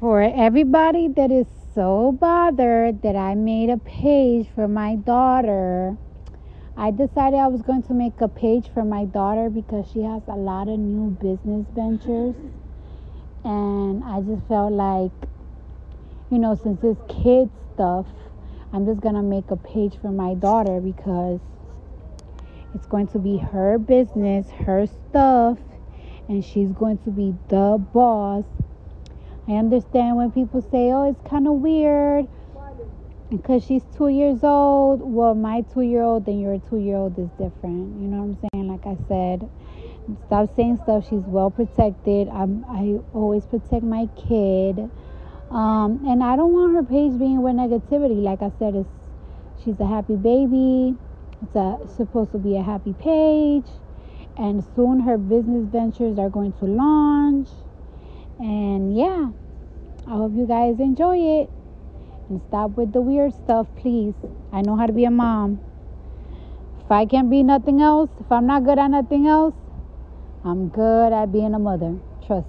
For everybody that is so bothered that I made a page for my daughter, I decided I was going to make a page for my daughter because she has a lot of new business ventures. And I just felt like, you know, since it's kid stuff, I'm just going to make a page for my daughter because it's going to be her business, her stuff, and she's going to be the boss. I understand when people say, oh, it's kind of weird because she's two years old. Well, my two year old and your two year old is different. You know what I'm saying? Like I said, stop saying stuff. She's well protected. I'm, I always protect my kid. Um, and I don't want her page being with negativity. Like I said, it's she's a happy baby. It's a, supposed to be a happy page. And soon her business ventures are going to launch. I hope you guys enjoy it. And stop with the weird stuff, please. I know how to be a mom. If I can't be nothing else, if I'm not good at nothing else, I'm good at being a mother. Trust.